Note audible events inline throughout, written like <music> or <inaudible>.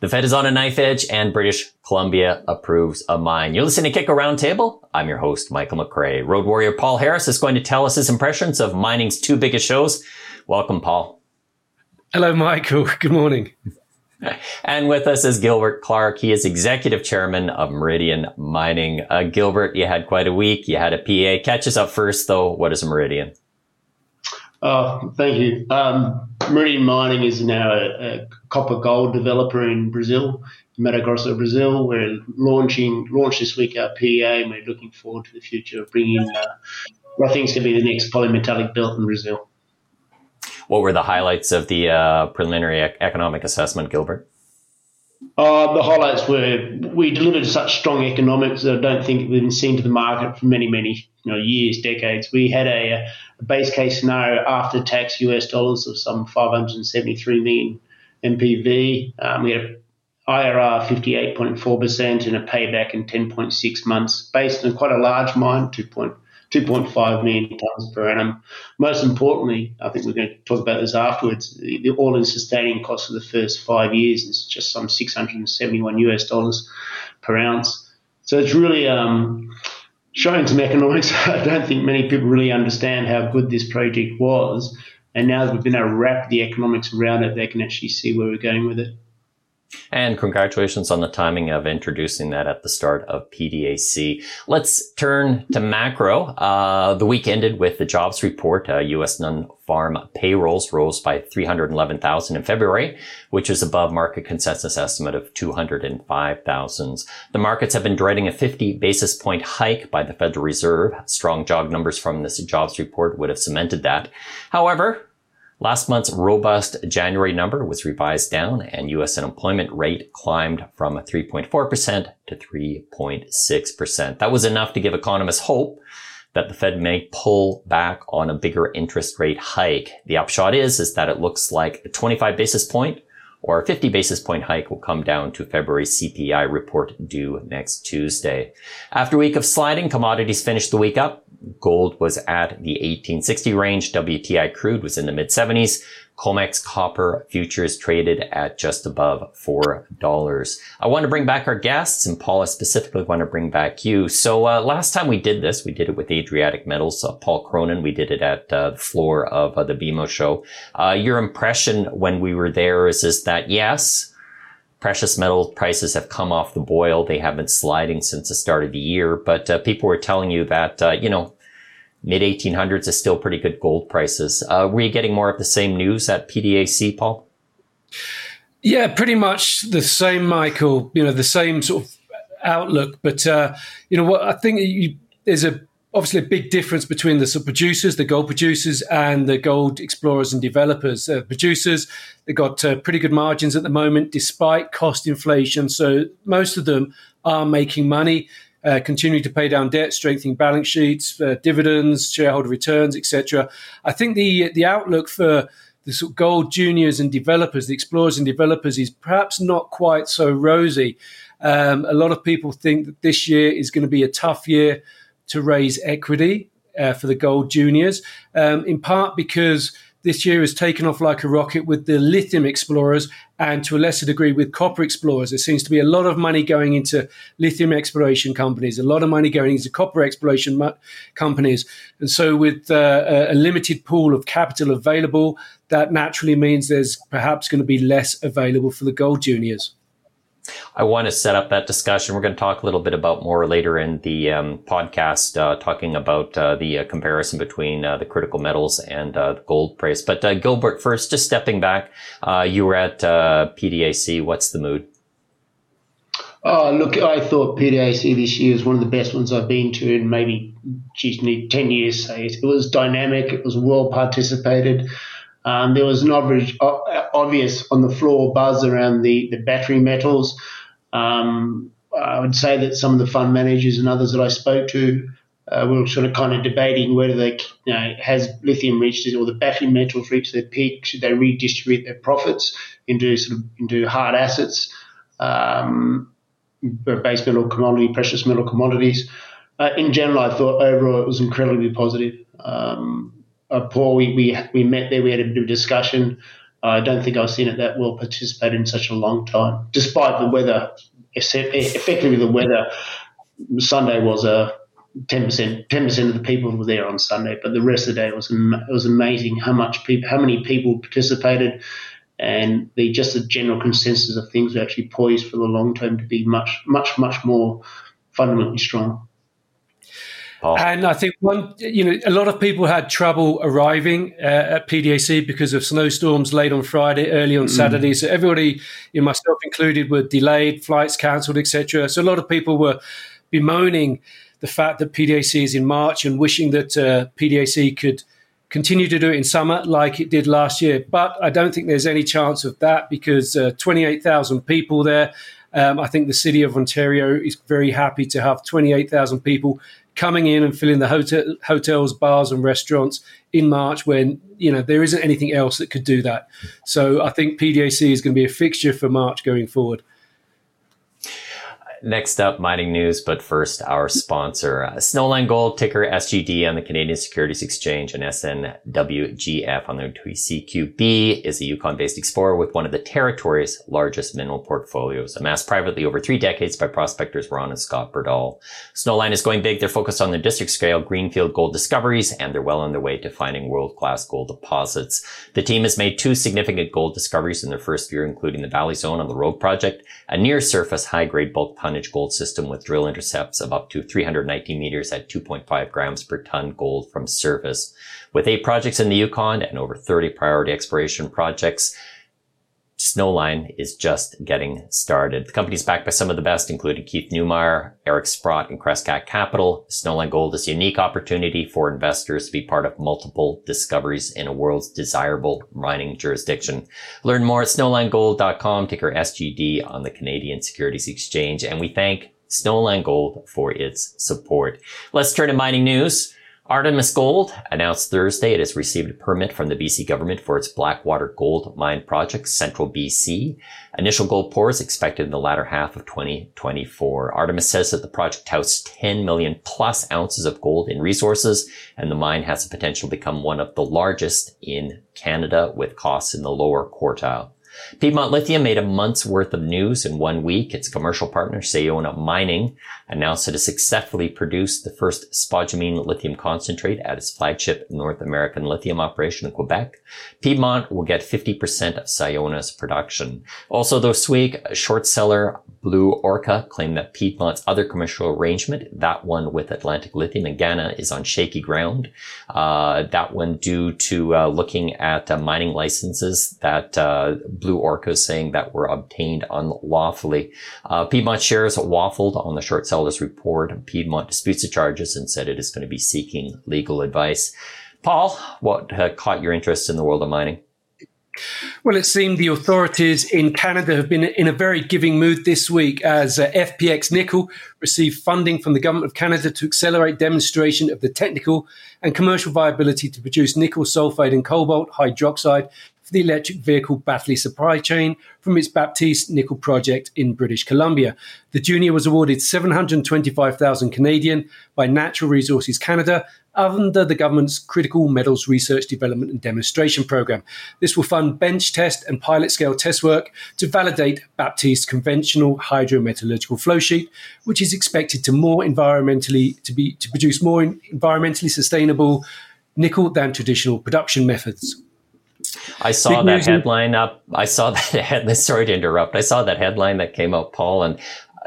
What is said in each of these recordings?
The Fed is on a knife edge and British Columbia approves a mine. You're listening to Kitco Roundtable. I'm your host, Michael McCrae. Road warrior Paul Harris is going to tell us his impressions of mining's two biggest shows. Welcome, Paul. Hello, Michael. Good morning. <laughs> And with us is Gilbert Clark. He is executive chairman of Meridian Mining. Uh, Gilbert, you had quite a week. You had a PA. Catch us up first, though. What is Meridian? Oh, thank you. Um, Meridian Mining is now a, a, copper gold developer in Brazil, Mato Grosso, Brazil. We're launching launched this week our PEA, and we're looking forward to the future of bringing uh, what I think is going to be the next polymetallic belt in Brazil. What were the highlights of the uh, preliminary economic assessment, Gilbert? Uh, the highlights were we delivered such strong economics that I don't think we've been seen to the market for many, many you know, years, decades. We had a, a base case scenario after tax US dollars of some 573 million NPV. Um, we had a IRR 58.4% and a payback in 10.6 months, based on quite a large mine, 2.4 2.5 million tonnes per annum. Most importantly, I think we're going to talk about this afterwards. The, the all-in sustaining cost of the first five years is just some 671 US dollars per ounce. So it's really um, showing some economics. <laughs> I don't think many people really understand how good this project was. And now that we've been able to wrap the economics around it, they can actually see where we're going with it. And congratulations on the timing of introducing that at the start of PDAC. Let's turn to macro. Uh, the week ended with the jobs report. Uh, U.S. non-farm payrolls rose by 311,000 in February, which is above market consensus estimate of 205,000. The markets have been dreading a 50 basis point hike by the Federal Reserve. Strong job numbers from this jobs report would have cemented that. However, Last month's robust January number was revised down and U.S. unemployment rate climbed from 3.4% to 3.6%. That was enough to give economists hope that the Fed may pull back on a bigger interest rate hike. The upshot is, is that it looks like a 25 basis point or a 50 basis point hike will come down to February CPI report due next Tuesday. After a week of sliding, commodities finished the week up. Gold was at the 1860 range. WTI crude was in the mid 70s. COMEX copper futures traded at just above $4. I want to bring back our guests and Paul, I specifically want to bring back you. So, uh, last time we did this, we did it with Adriatic Metals, uh, Paul Cronin. We did it at uh, the floor of uh, the BMO show. Uh, your impression when we were there is, is that yes, precious metal prices have come off the boil. They have been sliding since the start of the year, but uh, people were telling you that, you know, mid 1800s is still pretty good gold prices. Uh, were you getting more of the same news at PDAC, Paul? Yeah, pretty much the same, Michael. You know, the same sort of outlook. But uh, you know what? I think you, there's a obviously a big difference between the producers, the gold producers, and the gold explorers and developers. Uh, producers, they've got uh, pretty good margins at the moment, despite cost inflation. So most of them are making money uh, continuing to pay down debt, strengthening balance sheets, uh, dividends, shareholder returns, etc. I think the the outlook for the sort of gold juniors and developers, the explorers and developers, is perhaps not quite so rosy. Um, a lot of people think that this year is going to be a tough year to raise equity uh, for the gold juniors, um, in part because this year has taken off like a rocket with the lithium explorers and to a lesser degree with copper explorers. There seems to be a lot of money going into lithium exploration companies, a lot of money going into copper exploration companies. And so, with uh, a limited pool of capital available, that naturally means there's perhaps going to be less available for the gold juniors. I want to set up that discussion. We're going to talk a little bit about more later in the um, podcast, uh, talking about uh, the uh, comparison between uh, the critical metals and uh, the gold price. But uh, Gilbert, first, just stepping back, you were at PDAC. What's the mood? Oh, look, I thought PDAC this year was one of the best ones I've been to in maybe, geez, 10 years. Say it. it was dynamic. It was well participated. Um, there was an obvious, obvious on the floor buzz around the, the battery metals. Um, I would say that some of the fund managers and others that I spoke to uh, were sort of kind of debating whether they, you know, has lithium reached or the battery metals reached their peak? Should they redistribute their profits into sort of into hard assets, um, base metal commodity, precious metal commodities? Uh, in general, I thought overall it was incredibly positive. Um, uh, Paul, we, we we met there. We had a bit of discussion. I don't think I've seen it that well participated in such a long time, despite the weather. Effectively, the weather. Sunday was a ten percent. Ten percent of the people were there on Sunday, but the rest of the day was it was amazing how much people, how many people participated, and the just the general consensus of things are actually poised for the long term to be much, much, much more fundamentally strong. And I think one, you know, a lot of people had trouble arriving uh, at PDAC because of snowstorms late on Friday, early on mm. Saturday. So everybody, you know, myself included, were delayed, flights cancelled, etc. So a lot of people were bemoaning the fact that PDAC is in March and wishing that uh, PDAC could continue to do it in summer like it did last year. But I don't think there's any chance of that because uh, 28,000 people there. Um, I think the city of Ontario is very happy to have 28,000 people coming in and filling the hotel, hotels, bars, and restaurants in March when you know there isn't anything else that could do that. So I think PDAC is going to be a fixture for March going forward. Next up, mining news, but first, our sponsor, uh, Snowline Gold, ticker SGD on the Canadian Securities Exchange and SNWGF on the CQB, is a Yukon-based explorer with one of the territory's largest mineral portfolios, amassed privately over three decades by prospectors Ron and Scott Berdahl. Snowline is going big. They're focused on their district-scale greenfield gold discoveries, and they're well on their way to finding world-class gold deposits. The team has made two significant gold discoveries in their first year, including the Valley Zone on the Rogue Project, a near-surface high-grade bulk tonnage gold system with drill intercepts of up to 319 meters at 2.5 grams per ton gold from surface. With eight projects in the Yukon and over 30 priority exploration projects, Snowline is just getting started. The company is backed by some of the best, including Keith Neumeyer, Eric Sprott, and Crescat Capital. Snowline Gold is a unique opportunity for investors to be part of multiple discoveries in a world's desirable mining jurisdiction. Learn more at snowlinegold.com, ticker SGD on the Canadian Securities Exchange. And we thank Snowline Gold for its support. Let's turn to mining news. Artemis Gold announced Thursday it has received a permit from the BC government for its Blackwater Gold Mine project, Central BC. Initial gold pours expected in the latter half of 2024. Artemis says that the project touts 10 million plus ounces of gold in resources, and the mine has the potential to become one of the largest in Canada with costs in the lower quartile. Piedmont Lithium made a month's worth of news in one week. Its commercial partner, Sayona Mining, announced it has successfully produced the first spodumene lithium concentrate at its flagship North American lithium operation in Quebec. Piedmont will get 50% of Sayona's production. Also this week, a short seller Blue Orca claimed that Piedmont's other commercial arrangement, that one with Atlantic Lithium in Ghana, is on shaky ground. Uh, that one due to uh, looking at uh, mining licenses that uh, Blue Orca is saying that were obtained unlawfully. Uh, Piedmont shares waffled on the short seller's report. Piedmont disputes the charges and said it is going to be seeking legal advice. Paul, what caught your interest in the world of mining? Well, it seemed the authorities in Canada have been in a very giving mood this week as uh, FPX Nickel received funding from the Government of Canada to accelerate demonstration of the technical and commercial viability to produce nickel sulfate and cobalt hydroxide for the electric vehicle battery supply chain from its Baptiste nickel project in British Columbia. The junior was awarded 725,000 Canadian by Natural Resources Canada under the government's Critical Metals Research Development and Demonstration Program. This will fund bench test and pilot scale test work to validate Baptiste's conventional hydrometallurgical flow sheet, which is expected to more environmentally to be to produce more environmentally sustainable nickel than traditional production methods. I saw that headline up. I saw <laughs> that headline. Sorry to interrupt. I saw that headline that came out, Paul, and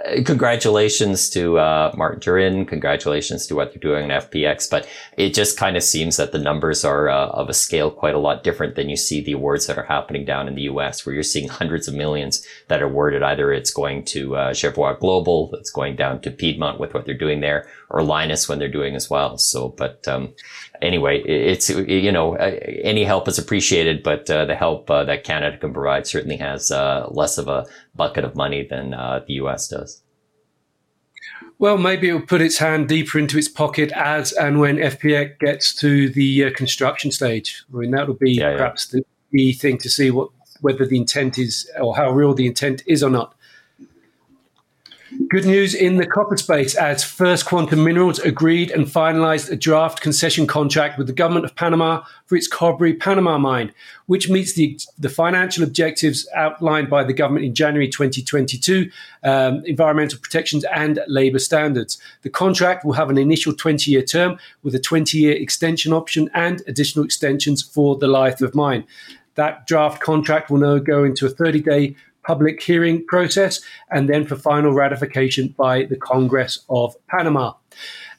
uh, congratulations to uh, Martin Turenne. Congratulations to what they're doing in FPX. But it just kind of seems that the numbers are uh, of a scale quite a lot different than you see the awards that are happening down in the US, where you're seeing hundreds of millions that are awarded. Either it's going to uh, Global, it's going down to Piedmont with what they're doing there, or Lynas when they're doing as well. So, but um, anyway, it's, you know, uh, any help is appreciated, but uh, the help uh, that Canada can provide certainly has uh, less of a bucket of money than uh, the US does. Well, maybe it'll put its hand deeper into its pocket as and when FPX gets to the uh, construction stage. I mean, that'll be yeah, perhaps yeah. the key thing to see what whether the intent is or how real the intent is or not. Good news in the copper space as First Quantum Minerals agreed and finalized a draft concession contract with the government of Panama for its Cobre Panama mine, which meets the, the financial objectives outlined by the government in January 2022, um, environmental protections and labor standards. The contract will have an initial 20 year term with a 20 year extension option and additional extensions for the life of mine. That draft contract will now go into a 30 day public hearing process, and then for final ratification by the Congress of Panama.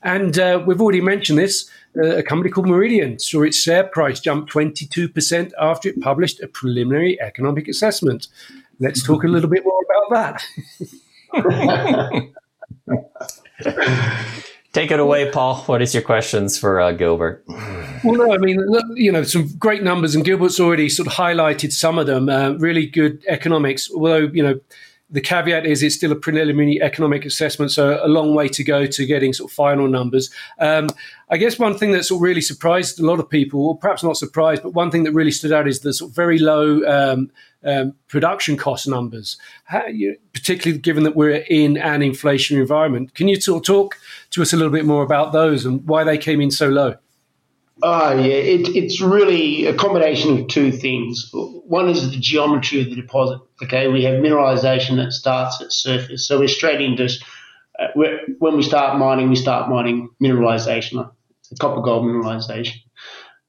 And uh, we've already mentioned this. Uh, a company called Meridian saw its share price jump 22% after it published a preliminary economic assessment. Let's talk a little bit more about that. <laughs> Take it away, Paul. What is your questions for uh, Gilbert? Well, no, I mean, you know, some great numbers, and Gilbert's already sort of highlighted some of them. Uh, really good economics, although you know, the caveat is it's still a preliminary economic assessment, so a long way to go to getting sort of final numbers. Um, I guess one thing that's really surprised a lot of people, or perhaps not surprised, but one thing that really stood out is the sort of very low um, um, production cost numbers, How, you, particularly given that we're in an inflationary environment. Can you sort of talk to us a little bit more about those and why they came in so low? Oh, yeah, it, it's really a combination of two things. One is the geometry of the deposit. Okay, we have mineralization that starts at surface. So we're straight into, uh, when we start mining, we start mining mineralization, copper gold mineralization.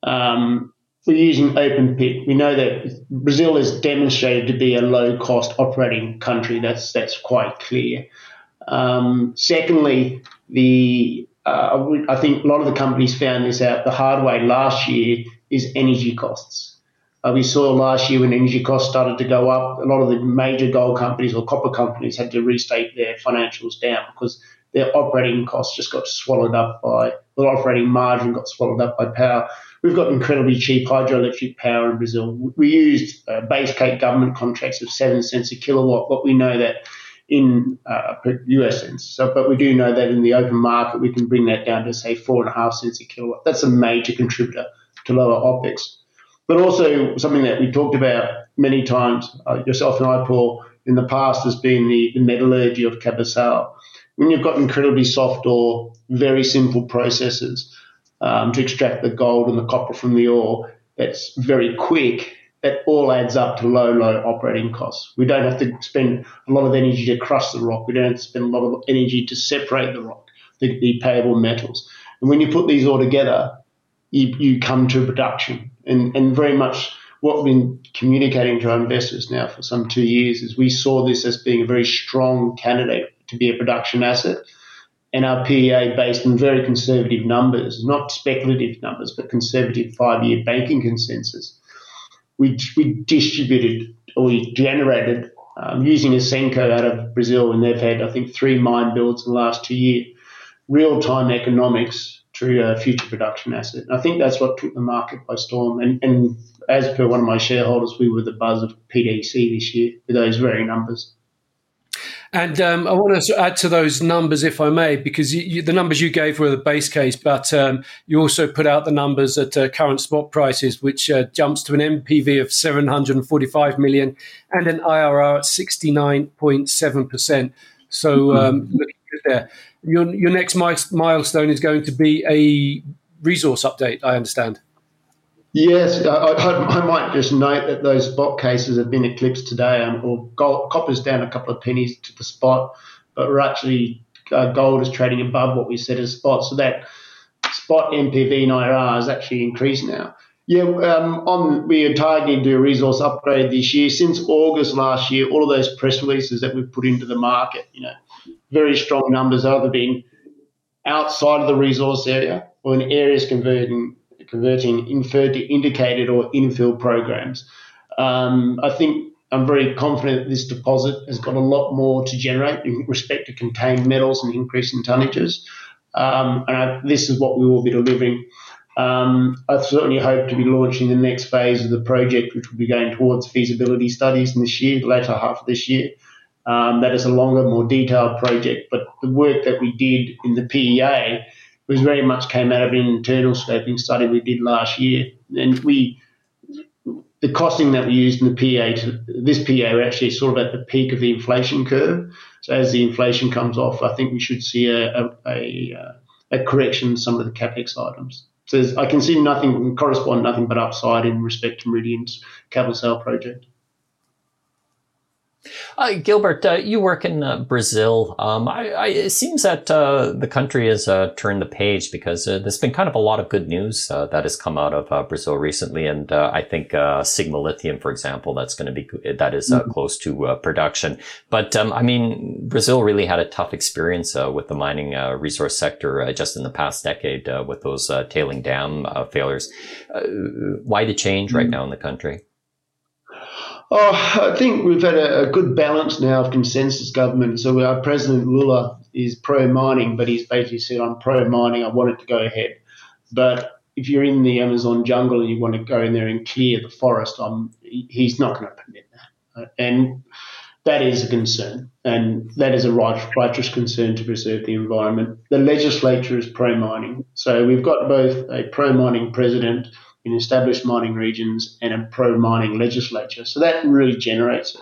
Um, we're using open pit. We know that Brazil has demonstrated to be a low cost operating country. That's that's quite clear. Um, secondly, the uh, I think a lot of the companies found this out the hard way last year is energy costs. Uh, we saw last year when energy costs started to go up, a lot of the major gold companies or copper companies had to restate their financials down because their operating costs just got swallowed up by their operating margin got swallowed up by power. We've got incredibly cheap hydroelectric power in Brazil. We used uh, base case government contracts of seven cents a kilowatt, but we know that in uh, US cents. So, but we do know that in the open market, we can bring that down to say four and a half cents a kilowatt. That's a major contributor to lower OPEX. But also something that we talked about many times, uh, yourself and I, Paul, in the past has been the, the metallurgy of Cabaçal. When you've got incredibly soft or very simple processes um, to extract the gold and the copper from the ore, that's very quick it all adds up to low, low operating costs. We don't have to spend a lot of energy to crush the rock. We don't have to spend a lot of energy to separate the rock, the, the payable metals. And when you put these all together, you, you come to production. And, and very much what we've been communicating to our investors now for some two years is we saw this as being a very strong candidate to be a production asset. And our PEA based on very conservative numbers, not speculative numbers, but conservative five year banking consensus we, we distributed or we generated um, using Ausenco out of Brazil, and they've had, I think, three mine builds in the last two years, real time economics through a future production asset. And I think that's what took the market by storm. And, and as per one of my shareholders, we were the buzz of PDC this year with those very numbers. And um, I want to add to those numbers, if I may, because you, you, the numbers you gave were the base case, but um, you also put out the numbers at uh, current spot prices, which uh, jumps to an NPV of 745 million and an IRR at 69.7%. So um, mm-hmm. looking good there. Your, your next milestone is going to be a resource update, I understand. Yes, I, I, I, might just note that those spot cases have been eclipsed today, um, or gold, copper's down a couple of pennies to the spot, but we're actually uh, gold is trading above what we said as spot, so that spot NPV and IRR has actually increased now. Yeah, um, on we are targeting to do a resource upgrade this year. Since August last year, all of those press releases that we've put into the market, you know, very strong numbers, either been outside of the resource area or in areas converting converting inferred to indicated or infill programs. Um, I think I'm very confident that this deposit has got a lot more to generate in respect to contained metals and increase in tonnages. Um, and I, this is what we will be delivering. Um, I certainly hope to be launching the next phase of the project, which will be going towards feasibility studies in this year, the later half of this year. Um, that is a longer, more detailed project, but the work that we did in the PEA was very much came out of an internal scoping study we did last year. And we, the costing that we used in the PA to this PA, we're actually sort of at the peak of the inflation curve. So as the inflation comes off, I think we should see a, a, a, uh, a correction in some of the capex items. So I can see nothing correspond nothing but upside in respect to Meridian's Cabaçal project. Uh, Gilbert, uh, you work in uh, Brazil. Um, I, I, it seems that uh, the country has uh, turned the page because uh, there's been kind of a lot of good news that has come out of Brazil recently, and I think Sigma Lithium, for example, that's going to be that is, mm-hmm. close to production. But um, I mean, Brazil really had a tough experience with the mining resource sector just in the past decade with those tailing dam failures. why the change mm-hmm. right now in the country? Oh, I think we've had a, a, good balance now of consensus government. So our President Lula is pro mining, but he's basically said, I'm pro mining, I want it to go ahead. But if you're in the Amazon jungle and you want to go in there and clear the forest, I'm, he's not going to permit that. And that is a concern, and that is a right, righteous concern to preserve the environment. The legislature is pro mining. So we've got both a pro mining president in established mining regions and a pro mining legislature. So that really generates it.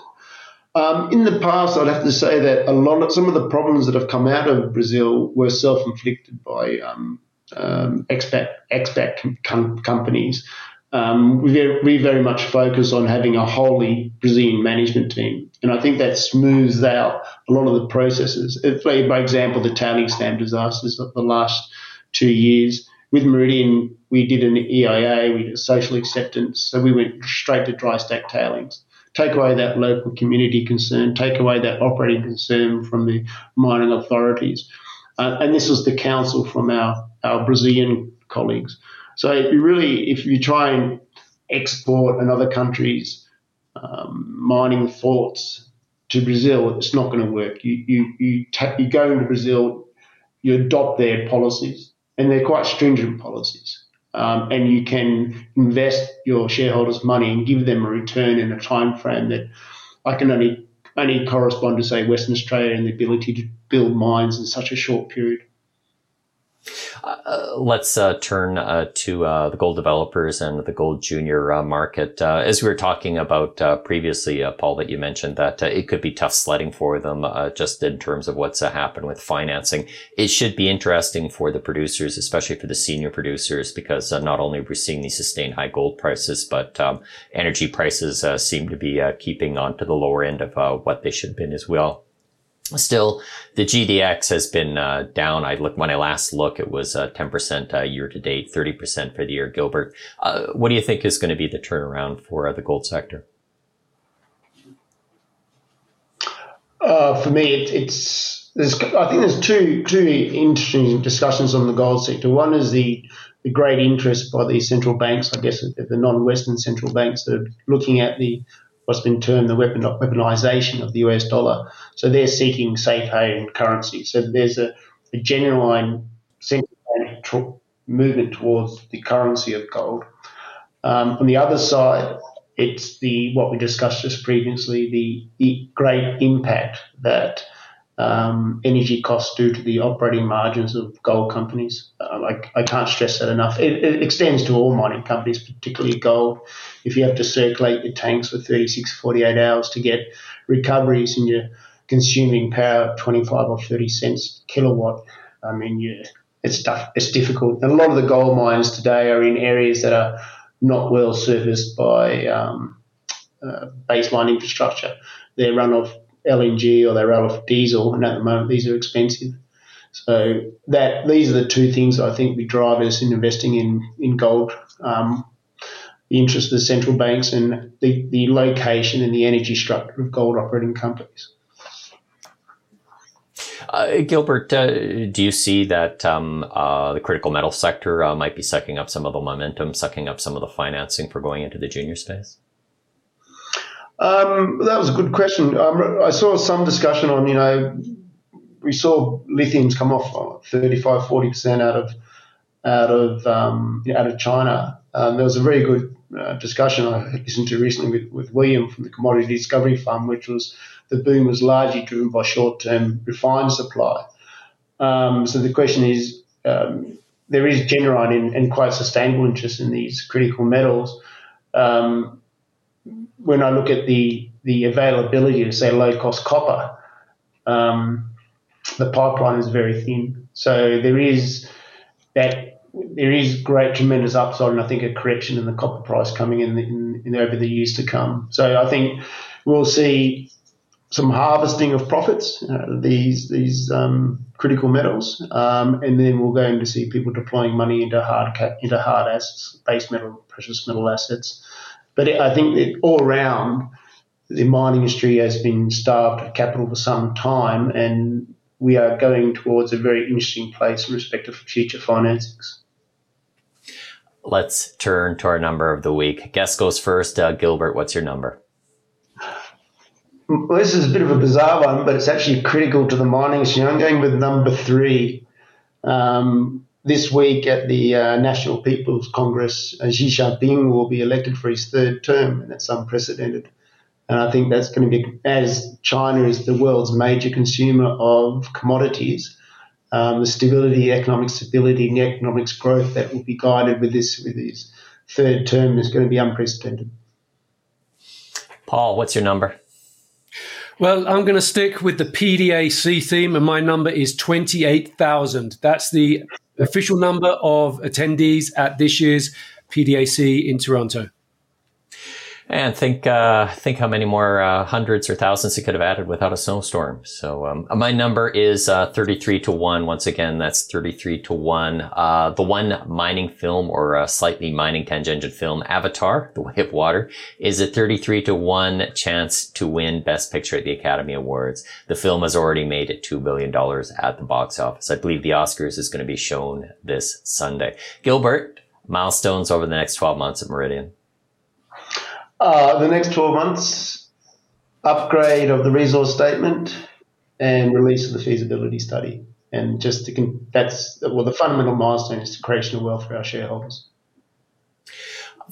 Um, in the past, I'd have to say that a lot of some of the problems that have come out of Brazil were self inflicted by um, um, expat, expat com- companies. Um, we, very, we very much focus on having a wholly Brazilian management team. And I think that smooths out a lot of the processes. If, by example, the tailing stamp disasters of the last two years with Meridian, we did an EIA, we did social acceptance, so we went straight to dry stack tailings. Take away that local community concern, take away that operating concern from the mining authorities. Uh, and this was the counsel from our, our Brazilian colleagues. So really, if you try and export another country's um, mining thoughts to Brazil, it's not going to work. You, you, you, ta- you go into Brazil, you adopt their policies and they're quite stringent policies. Um, and you can invest your shareholders' money and give them a return in a time frame that I can only only correspond to say Western Australia and the ability to build mines in such a short period. Uh, let's uh, turn uh, to uh, the gold developers and the gold junior uh, market. As we were talking about previously, Paul, that you mentioned that it could be tough sledding for them just in terms of what's happened with financing. It should be interesting for the producers, especially for the senior producers, because not only are we seeing these sustained high gold prices, but um, energy prices seem to be keeping on to the lower end of what they should have been as well. Still, the GDX has been uh, down. I look when I last look, it was uh, 10% uh, year to date, 30% for the year. Gilbert, uh, what do you think is going to be the turnaround for uh, the gold sector? Uh, for me, it, it's there's I think there's two two interesting discussions on the gold sector. One is the the great interest by the central banks, I guess, the non-Western central banks that are looking at the what's been termed the weapon, weaponization of the US dollar. So they're seeking safe haven currency. So there's a, a genuine central tr- movement towards the currency of gold. Um, on the other side, it's the what we discussed just previously, the, the great impact that um, energy costs due to the operating margins of gold companies. Um, I, I, can't stress that enough. It, it, extends to all mining companies, particularly gold. If you have to circulate your tanks for 36, 48 hours to get recoveries and you're consuming power at 25 or 30 cents kilowatt, I mean, it's tough, it's difficult. And a lot of the gold mines today are in areas that are not well serviced by um, uh, baseline infrastructure. They're run off LNG or they run off diesel, and at the moment these are expensive. So that these are the two things I think we drive us in investing in in gold. Um, the interest of the central banks and the, the location and the energy structure of gold operating companies. Uh, Gilbert, uh, do you see that um, uh, the critical metal sector uh, might be sucking up some of the momentum, sucking up some of the financing for going into the junior space? Um, that was a good question. Um, I saw some discussion on, you know, we saw lithiums come off 35, 40% out of out of um, out of China. Um, there was a very good uh, discussion I listened to recently with, with William from the Commodity Discovery Fund, which was the boom was largely driven by short-term refined supply. Um, so the question is, um, there is genuine and, and, quite sustainable interest in these critical metals. Um, when I look at the the availability of say low cost copper, um, the pipeline is very thin. So there is that there is great tremendous upside, and I think a correction in the copper price coming in, in, in over the years to come. So I think we'll see some harvesting of profits, uh, these these um, critical metals, um, and then we're going to see people deploying money into hard into hard assets, base metal, precious metal assets. But it, I think that all around, the mining industry has been starved of capital for some time, and we are going towards a very interesting place in respect of future financings. Let's turn to our number of the week. Guest goes first. Uh, Gilbert, what's your number? Well, this is a bit of a bizarre one, but it's actually critical to the mining industry. I'm going with number three. Um, this week at the uh, National People's Congress, uh, Xi Jinping will be elected for his third term, and that's unprecedented. And I think that's going to be, as China is the world's major consumer of commodities, um, the stability, economic stability, and economic growth that will be guided with this with his third term is going to be unprecedented. Paul, what's your number? Well, I'm going to stick with the PDAC theme, and my number is 28,000. That's the official number of attendees at this year's PDAC in Toronto. And think uh, think how many more uh, hundreds or thousands it could have added without a snowstorm. So um, my number is uh, 33 to 1. Once again, that's 33 to 1. Uh, the one mining film or slightly mining tangential film, Avatar, The Way of Water, is a 33 to 1 chance to win Best Picture at the Academy Awards. The film has already made it $2 billion at the box office. I believe the Oscars is going to be shown this Sunday. Gilbert, milestones over the next 12 months at Meridian. Uh, the next 12 months, upgrade of the resource statement and release of the feasibility study. And just to, con- that's, well, the fundamental milestone is the creation of wealth for our shareholders.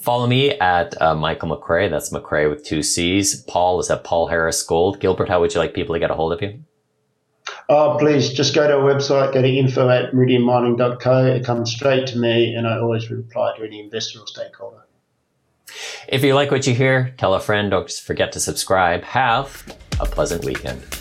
Follow me at uh, Michael McCrae. That's McCrae with two C's. Paul is at Paul Harris Gold. Gilbert, how would you like people to get a hold of you? Oh, please just go to our website, go to info at meridianmining.co. It comes straight to me, and I always reply to any investor or stakeholder. If you like what you hear, tell a friend. Don't forget to subscribe. Have a pleasant weekend.